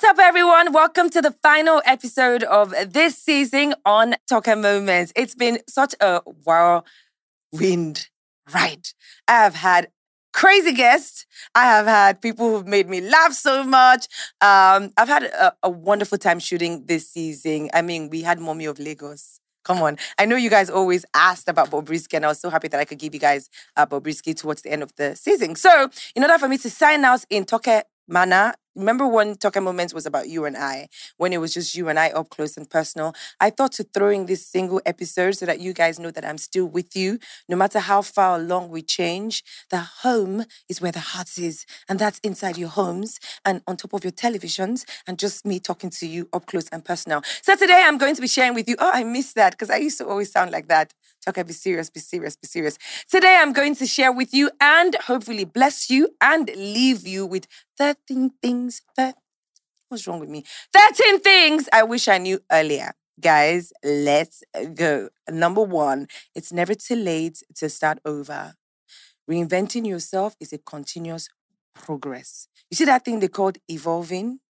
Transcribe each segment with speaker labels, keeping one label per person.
Speaker 1: What's up, everyone? Welcome to the final episode of this season on Toke Moments. It's been such a whirlwind ride. I have had crazy guests. I have had people who've made me laugh so much. Um, I've had a, a wonderful time shooting this season. I mean, we had Mommy of Lagos. Come on. I know you guys always asked about Bobrisky, and I was so happy that I could give you guys uh, Bobrisky towards the end of the season. So, in order for me to sign out in Toke manner, remember when Toke Moments was about you and I, when it was just you and I up close and personal? I thought to throw in this single episode so that you guys know that I'm still with you, no matter how far along we change. The home is where the heart is, and that's inside your homes and on top of your televisions, and just me talking to you up close and personal. So today I'm going to be sharing with you. Oh, I miss that because I used to always sound like that. Okay, be serious, be serious, be serious. Today I'm going to share with you and hopefully bless you and leave you with 13 things. Thir- What's wrong with me? 13 things I wish I knew earlier. Guys, let's go. Number one, it's never too late to start over. Reinventing yourself is a continuous progress. You see that thing they called evolving?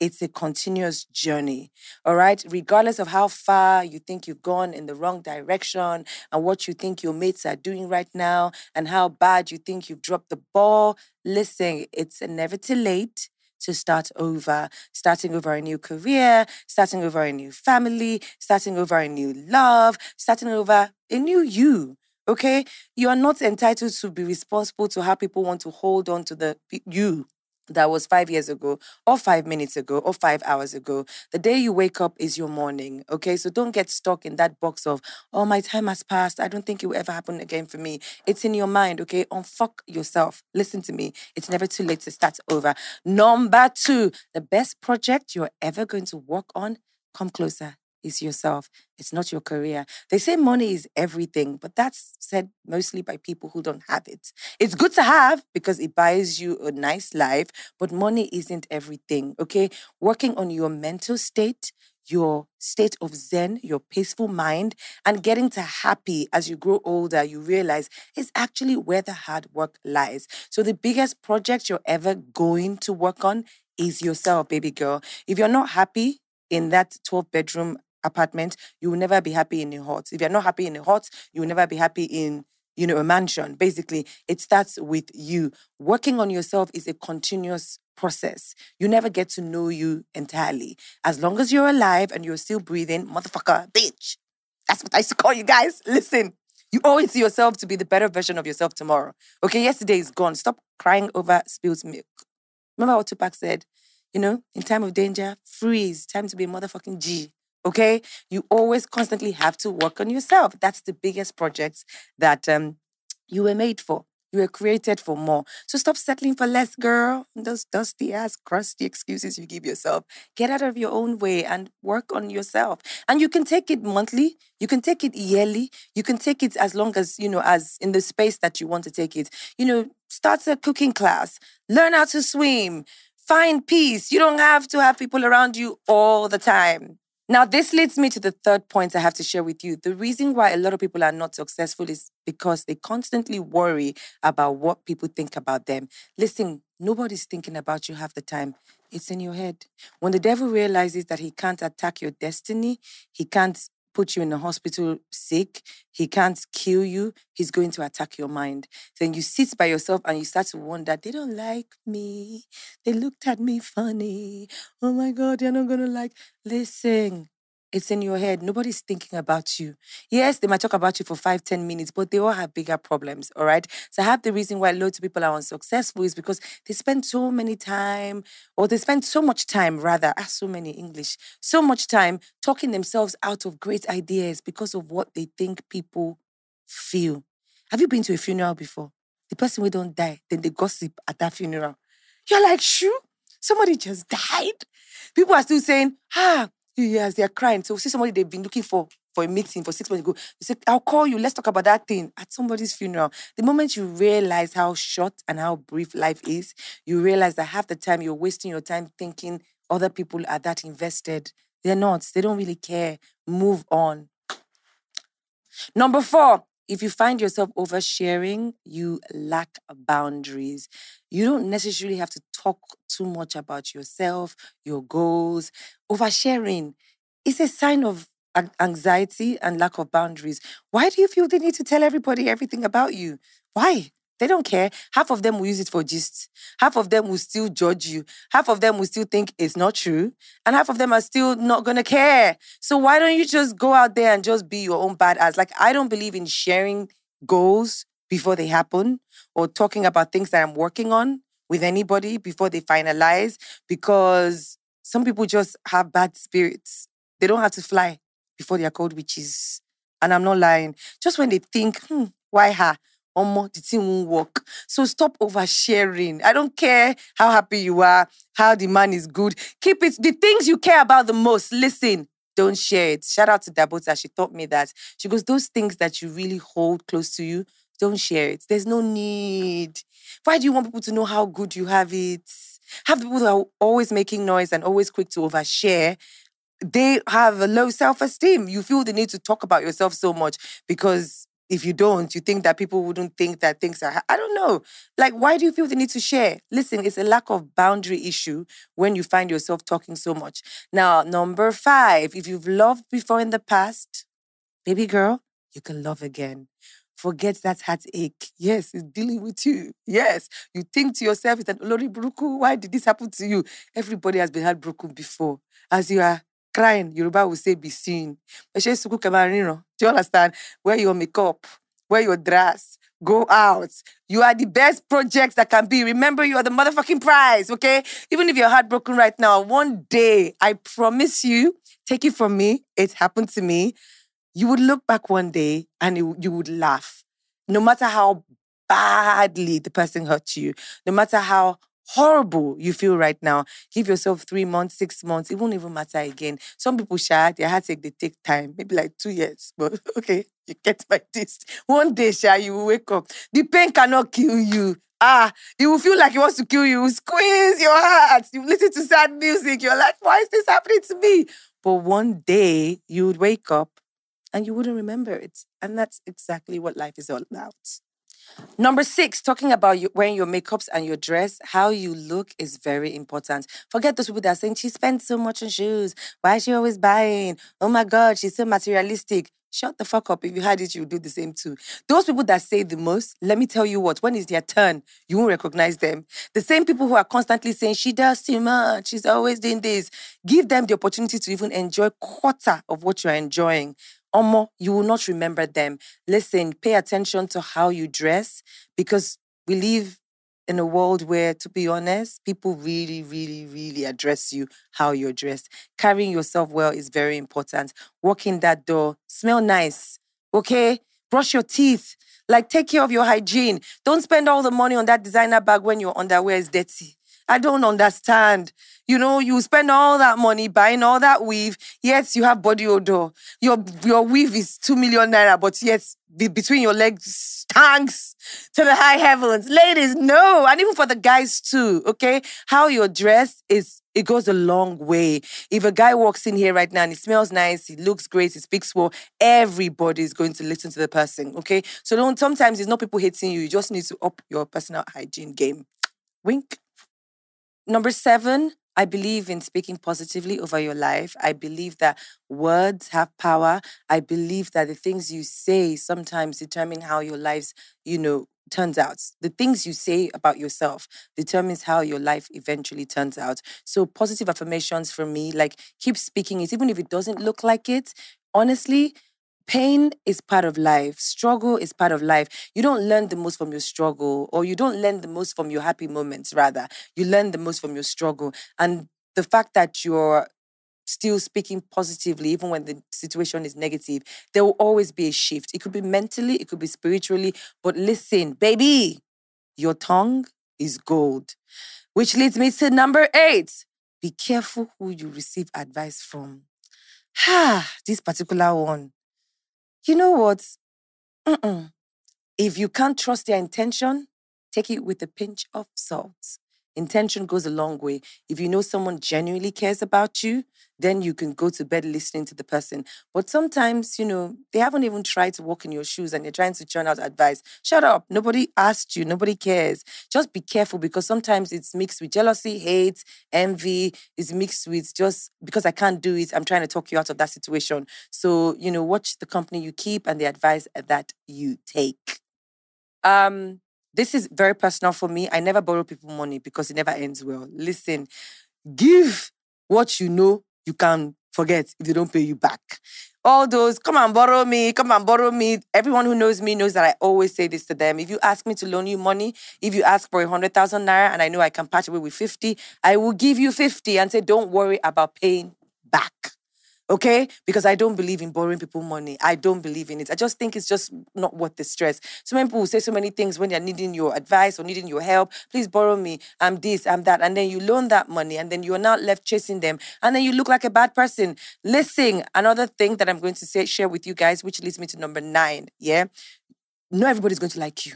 Speaker 1: It's a continuous journey. All right. Regardless of how far you think you've gone in the wrong direction and what you think your mates are doing right now and how bad you think you've dropped the ball, listen, it's never too late to start over, starting over a new career, starting over a new family, starting over a new love, starting over a new you. Okay? You are not entitled to be responsible to how people want to hold on to the you that was five years ago, or five minutes ago, or five hours ago. The day you wake up is your morning, okay? So don't get stuck in that box of, oh, my time has passed. I don't think it will ever happen again for me. It's in your mind, okay? Unfuck yourself. Listen to me. It's never too late to start over. Number two, the best project you're ever going to work on, come closer is yourself. It's not your career. They say money is everything, but that's said mostly by people who don't have it. It's good to have because it buys you a nice life, but money isn't everything, okay? Working on your mental state, your state of zen, your peaceful mind, and getting to happy as you grow older, you realize is actually where the hard work lies. So the biggest project you're ever going to work on is yourself, baby girl. If you're not happy in that 12 bedroom apartment, you will never be happy in a hut. If you're not happy in a hut, you will never be happy in you know a mansion. Basically, it starts with you. Working on yourself is a continuous process. You never get to know you entirely. As long as you're alive and you're still breathing, motherfucker, bitch. That's what I used to call you guys. Listen, you it to yourself to be the better version of yourself tomorrow. Okay, yesterday is gone. Stop crying over spilled milk. Remember what Tupac said? You know, in time of danger, freeze. Time to be a motherfucking G. Okay? You always constantly have to work on yourself. That's the biggest project that um, you were made for. You were created for more. So stop settling for less, girl. Those dusty ass, crusty excuses you give yourself. Get out of your own way and work on yourself. And you can take it monthly, you can take it yearly, you can take it as long as, you know, as in the space that you want to take it. You know, start a cooking class, learn how to swim, Find peace. You don't have to have people around you all the time. Now, this leads me to the third point I have to share with you. The reason why a lot of people are not successful is because they constantly worry about what people think about them. Listen, nobody's thinking about you half the time. It's in your head. When the devil realizes that he can't attack your destiny, he can't put you in the hospital sick. He can't kill you. He's going to attack your mind. Then you sit by yourself and you start to wonder, they don't like me. They looked at me funny. Oh my God, they're not going to like. Listen, it's in your head. Nobody's thinking about you. Yes, they might talk about you for five, ten minutes, but they all have bigger problems. All right. So half the reason why loads of people are unsuccessful is because they spend so many time, or they spend so much time, rather, ah, so many English, so much time talking themselves out of great ideas because of what they think people feel. Have you been to a funeral before? The person will don't die, then they gossip at that funeral. You're like, shoo, somebody just died. People are still saying, ah, Yes, they're crying. So see somebody they've been looking for for a meeting for six months ago. You say, I'll call you. Let's talk about that thing at somebody's funeral. The moment you realize how short and how brief life is, you realize that half the time you're wasting your time thinking other people are that invested. They're not. They don't really care. Move on. Number four, if you find yourself oversharing, you lack boundaries. You don't necessarily have to talk too much about yourself, your goals. Oversharing is a sign of anxiety and lack of boundaries. Why do you feel the need to tell everybody everything about you? Why? They don't care. Half of them will use it for gist. Half of them will still judge you. Half of them will still think it's not true. And half of them are still not going to care. So why don't you just go out there and just be your own badass? Like, I don't believe in sharing goals before they happen or talking about things that I'm working on with anybody before they finalize because some people just have bad spirits. They don't have to fly before they're called witches. And I'm not lying. Just when they think, hmm, why her? Omo, the thing won't work. So stop oversharing. I don't care how happy you are, how the man is good. Keep it. The things you care about the most, listen, don't share it. Shout out to Dabota. She taught me that. She goes, those things that you really hold close to you, don't share it. There's no need. Why do you want people to know how good you have it? Have people who are always making noise and always quick to overshare they have a low self esteem. You feel the need to talk about yourself so much because if you don't, you think that people wouldn't think that things are. I don't know. Like, why do you feel the need to share? Listen, it's a lack of boundary issue when you find yourself talking so much. Now, number five, if you've loved before in the past, baby girl, you can love again. Forget that heartache. Yes, it's dealing with you. Yes, you think to yourself, it's an Olori Buruku. Why did this happen to you? Everybody has been heartbroken before. As you are crying, Yoruba will say, be seen. Do you understand? Wear your makeup, wear your dress, go out. You are the best project that can be. Remember, you are the motherfucking prize, okay? Even if you're heartbroken right now, one day, I promise you, take it from me, it happened to me. You would look back one day and it, you would laugh. No matter how badly the person hurt you, no matter how horrible you feel right now. Give yourself three months, six months. It won't even matter again. Some people shy, their heartache, they take time, maybe like two years. But okay, you get my this. One day, shy, you will wake up. The pain cannot kill you. Ah, you will feel like it wants to kill you. Squeeze your heart. You listen to sad music. You're like, why is this happening to me? But one day you would wake up and you wouldn't remember it. And that's exactly what life is all about. Number six, talking about you, wearing your makeups and your dress, how you look is very important. Forget those people that are saying she spends so much on shoes. Why is she always buying? Oh my God, she's so materialistic. Shut the fuck up. If you had it, you would do the same too. Those people that say the most, let me tell you what, when it's their turn, you won't recognize them. The same people who are constantly saying, she does too much, she's always doing this, give them the opportunity to even enjoy quarter of what you're enjoying. Omo, you will not remember them. Listen, pay attention to how you dress because we live in a world where, to be honest, people really, really, really address you how you're dressed. Carrying yourself well is very important. Walk in that door, smell nice, okay? Brush your teeth. Like, take care of your hygiene. Don't spend all the money on that designer bag when your underwear is dirty. I don't understand. You know, you spend all that money buying all that weave, Yes, you have body odor. Your your weave is two million naira, but yes, be between your legs tanks to the high heavens. Ladies, no, and even for the guys too. Okay, how you're dressed is it goes a long way. If a guy walks in here right now and he smells nice, he looks great, he speaks well, everybody is going to listen to the person. Okay, so don't. Sometimes it's not people hating you. You just need to up your personal hygiene game. Wink. Number seven, I believe in speaking positively over your life. I believe that words have power. I believe that the things you say sometimes determine how your lives, you know, turns out. The things you say about yourself determines how your life eventually turns out. So positive affirmations for me, like keep speaking it, even if it doesn't look like it. Honestly, pain is part of life. Struggle is part of life. You don't learn the most from your struggle or you don't learn the most from your happy moments rather. You learn the most from your struggle. And the fact that you're still speaking positively even when the situation is negative there will always be a shift. It could be mentally it could be spiritually but listen baby your tongue is gold. Which leads me to number 8 be careful who you receive advice from. Ah this particular one you know what? Mm-mm. If you can't trust their intention, take it with a pinch of salt. Intention goes a long way. If you know someone genuinely cares about you, then you can go to bed listening to the person. But sometimes, you know, they haven't even tried to walk in your shoes and you're trying to churn out advice. Shut up. Nobody asked you. Nobody cares. Just be careful because sometimes it's mixed with jealousy, hate, envy. It's mixed with just because I can't do it, I'm trying to talk you out of that situation. So, you know, watch the company you keep and the advice that you take. Um, this is very personal for me. I never borrow people money because it never ends well. Listen, give what you know you can forget if they don't pay you back. All those, come and borrow me, come and borrow me. Everyone who knows me knows that I always say this to them. If you ask me to loan you money, if you ask for a 100,000 naira and I know I can patch away with 50, I will give you 50 and say, don't worry about paying back okay? Because I don't believe in borrowing people money. I don't believe in it. I just think it's just not worth the stress. So many people say so many things when they're needing your advice or needing your help. Please borrow me. I'm this, I'm that. And then you loan that money and then you're not left chasing them. And then you look like a bad person. Listen, another thing that I'm going to say, share with you guys, which leads me to number nine. Yeah. Not everybody's going to like you.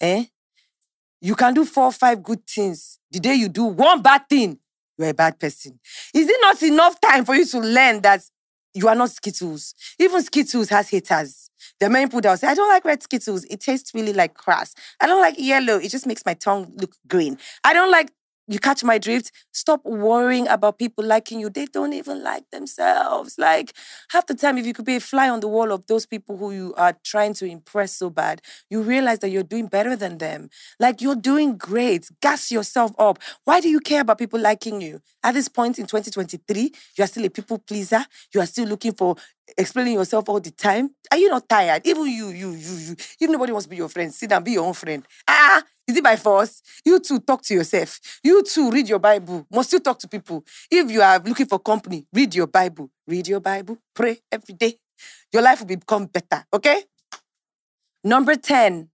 Speaker 1: Eh? You can do four or five good things. The day you do one bad thing, you're a bad person. Is it not enough time for you to learn that you are not Skittles? Even Skittles has haters. There are many people that will say, I don't like red Skittles. It tastes really like crass. I don't like yellow. It just makes my tongue look green. I don't like you catch my drift? Stop worrying about people liking you. They don't even like themselves. Like half the time, if you could be a fly on the wall of those people who you are trying to impress so bad, you realize that you're doing better than them. Like you're doing great. Gas yourself up. Why do you care about people liking you? At this point in 2023, you are still a people pleaser. You are still looking for explaining yourself all the time. Are you not tired? Even you, you, you, you. If nobody wants to be your friend, sit down, be your own friend. Ah, is it by force? You too talk to yourself. You too read your Bible. Must you talk to people? If you are looking for company, read your Bible. Read your Bible. Pray every day. Your life will become better. Okay? Number 10,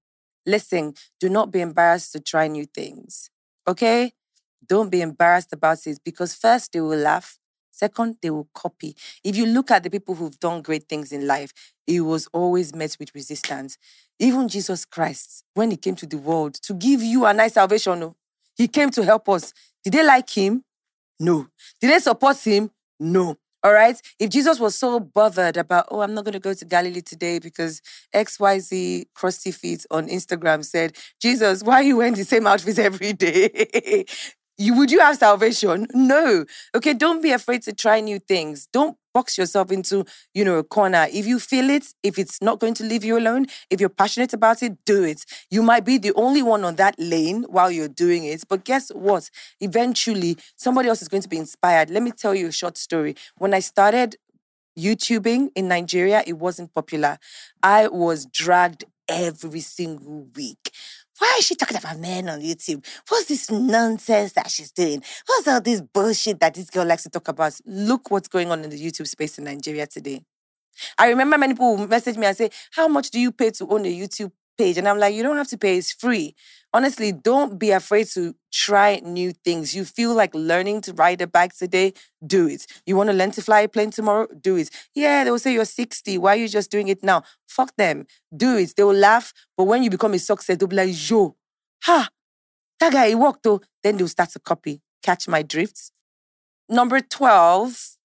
Speaker 1: listen, do not be embarrassed to try new things. Okay? Don't be embarrassed about it because first they will laugh. Second, they will copy. If you look at the people who've done great things in life, it was always met with resistance. Even Jesus Christ, when he came to the world to give you a nice salvation, he came to help us. Did they like him? No. Did they support him? No. All right. If Jesus was so bothered about, oh, I'm not going to go to Galilee today because XYZ Crusty Feet on Instagram said, Jesus, why are you wearing the same outfit every day? you would you have salvation? No. Okay, don't be afraid to try new things. Don't box yourself into, you know, a corner. If you feel it, if it's not going to leave you alone, if you're passionate about it, do it. You might be the only one on that lane while you're doing it, but guess what? Eventually, somebody else is going to be inspired. Let me tell you a short story. When I started YouTubing in Nigeria, it wasn't popular. I was dragged every single week. Why is she talking about men on YouTube? What's this nonsense that she's doing? What's all this bullshit that this girl likes to talk about? Look what's going on in the YouTube space in Nigeria today. I remember many people message me and say, How much do you pay to own a YouTube page. And I'm like, you don't have to pay, it's free. Honestly, don't be afraid to try new things. You feel like learning to ride a bike today, do it. You want to learn to fly a plane tomorrow, do it. Yeah, they will say you're 60. Why are you just doing it now? Fuck them. Do it. They will laugh. But when you become a success, they'll be like, yo, ha, that guy, he walked though. Then they'll start to copy. Catch my drifts. Number 12,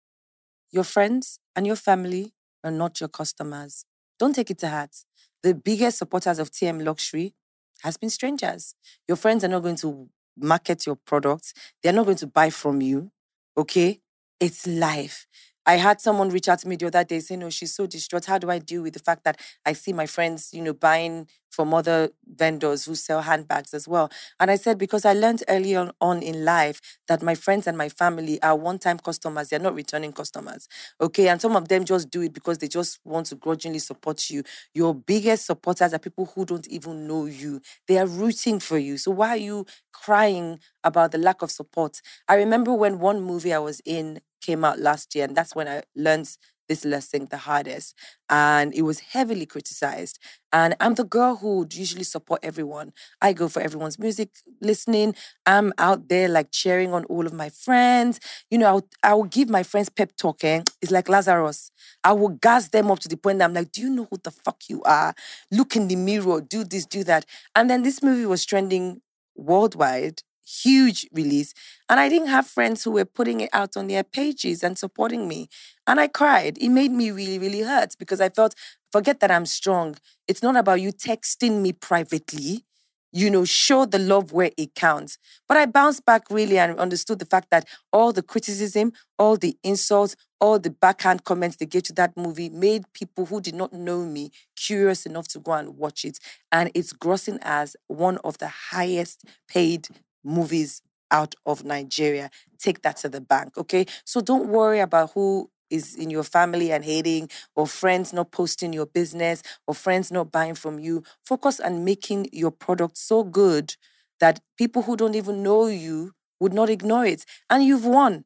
Speaker 1: your friends and your family are not your customers. Don't take it to heart. The biggest supporters of TM Luxury has been strangers. Your friends are not going to market your products. They're not going to buy from you. Okay? It's life. I had someone reach out to me the other day saying, "No, she's so distraught. How do I deal with the fact that I see my friends, you know, buying from other vendors who sell handbags as well?" And I said, "Because I learned early on, on in life that my friends and my family are one-time customers. They're not returning customers. Okay, and some of them just do it because they just want to grudgingly support you. Your biggest supporters are people who don't even know you. They are rooting for you. So why are you crying about the lack of support? I remember when one movie I was in came out last year, and that's when I learned this lesson the hardest. And it was heavily criticized. And I'm the girl who would usually support everyone. I go for everyone's music listening. I'm out there like cheering on all of my friends. You know, I'll, I will give my friends pep talking. Eh? It's like Lazarus. I will gas them up to the point that I'm like, do you know who the fuck you are? Look in the mirror, do this, do that. And then this movie was trending worldwide huge release. And I didn't have friends who were putting it out on their pages and supporting me. And I cried. It made me really, really hurt because I felt, forget that I'm strong. It's not about you texting me privately. You know, show the love where it counts. But I bounced back really and understood the fact that all the criticism, all the insults, all the backhand comments they gave to that movie made people who did not know me curious enough to go and watch it. And it's grossing as one of the highest paid movies out of Nigeria. Take that to the bank, okay? So don't worry about who is in your family and hating, or friends not posting your business, or friends not buying from you. Focus on making your product so good that people who don't even know you would not ignore it. And you've won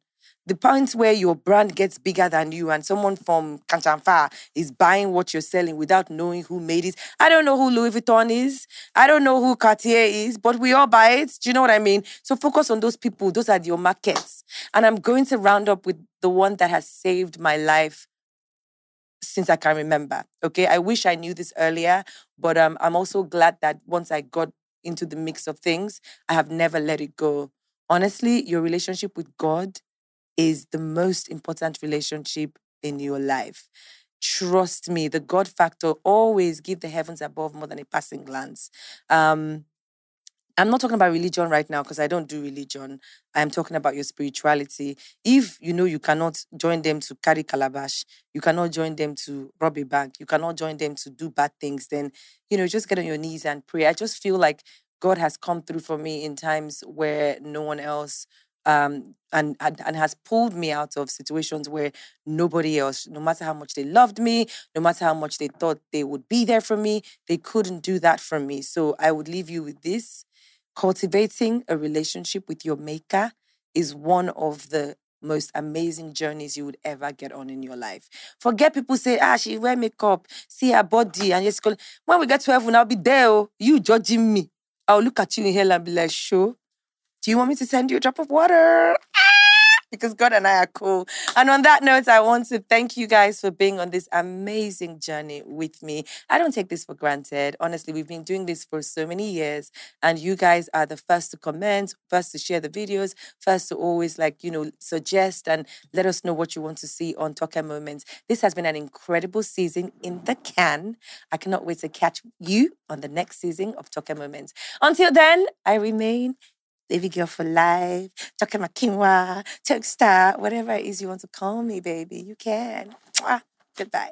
Speaker 1: the point where your brand gets bigger than you and someone from Kanchanfa is buying what you're selling without knowing who made it. I don't know who Louis Vuitton is. I don't know who Cartier is, but we all buy it. Do you know what I mean? So focus on those people. Those are your markets. And I'm going to round up with the one that has saved my life since I can remember. Okay. I wish I knew this earlier, but um, I'm also glad that once I got into the mix of things, I have never let it go. Honestly, your relationship with God is the most important relationship in your life. Trust me, the God factor always give the heavens above more than a passing glance. Um, I'm not talking about religion right now because I don't do religion. I'm talking about your spirituality. If you know you cannot join them to carry calabash, you cannot join them to rob a bank, you cannot join them to do bad things, then you know just get on your knees and pray. I just feel like God has come through for me in times where no one else um, and, and and has pulled me out of situations where nobody else, no matter how much they loved me, no matter how much they thought they would be there for me, they couldn't do that for me. So I would leave you with this: cultivating a relationship with your maker is one of the most amazing journeys you would ever get on in your life. Forget people say, ah, she wear makeup, see her body, and just go. When we get to heaven, I'll be there. Oh, you judging me. I'll look at you in hell and be like, sure. Do you want me to send you a drop of water? Ah! Because God and I are cool. And on that note, I want to thank you guys for being on this amazing journey with me. I don't take this for granted. Honestly, we've been doing this for so many years, and you guys are the first to comment, first to share the videos, first to always like, you know, suggest and let us know what you want to see on Toke Moments. This has been an incredible season in the can. I cannot wait to catch you on the next season of Toke Moments. Until then, I remain Baby girl for life, talking about quinoa, star, whatever it is you want to call me, baby. You can. Goodbye.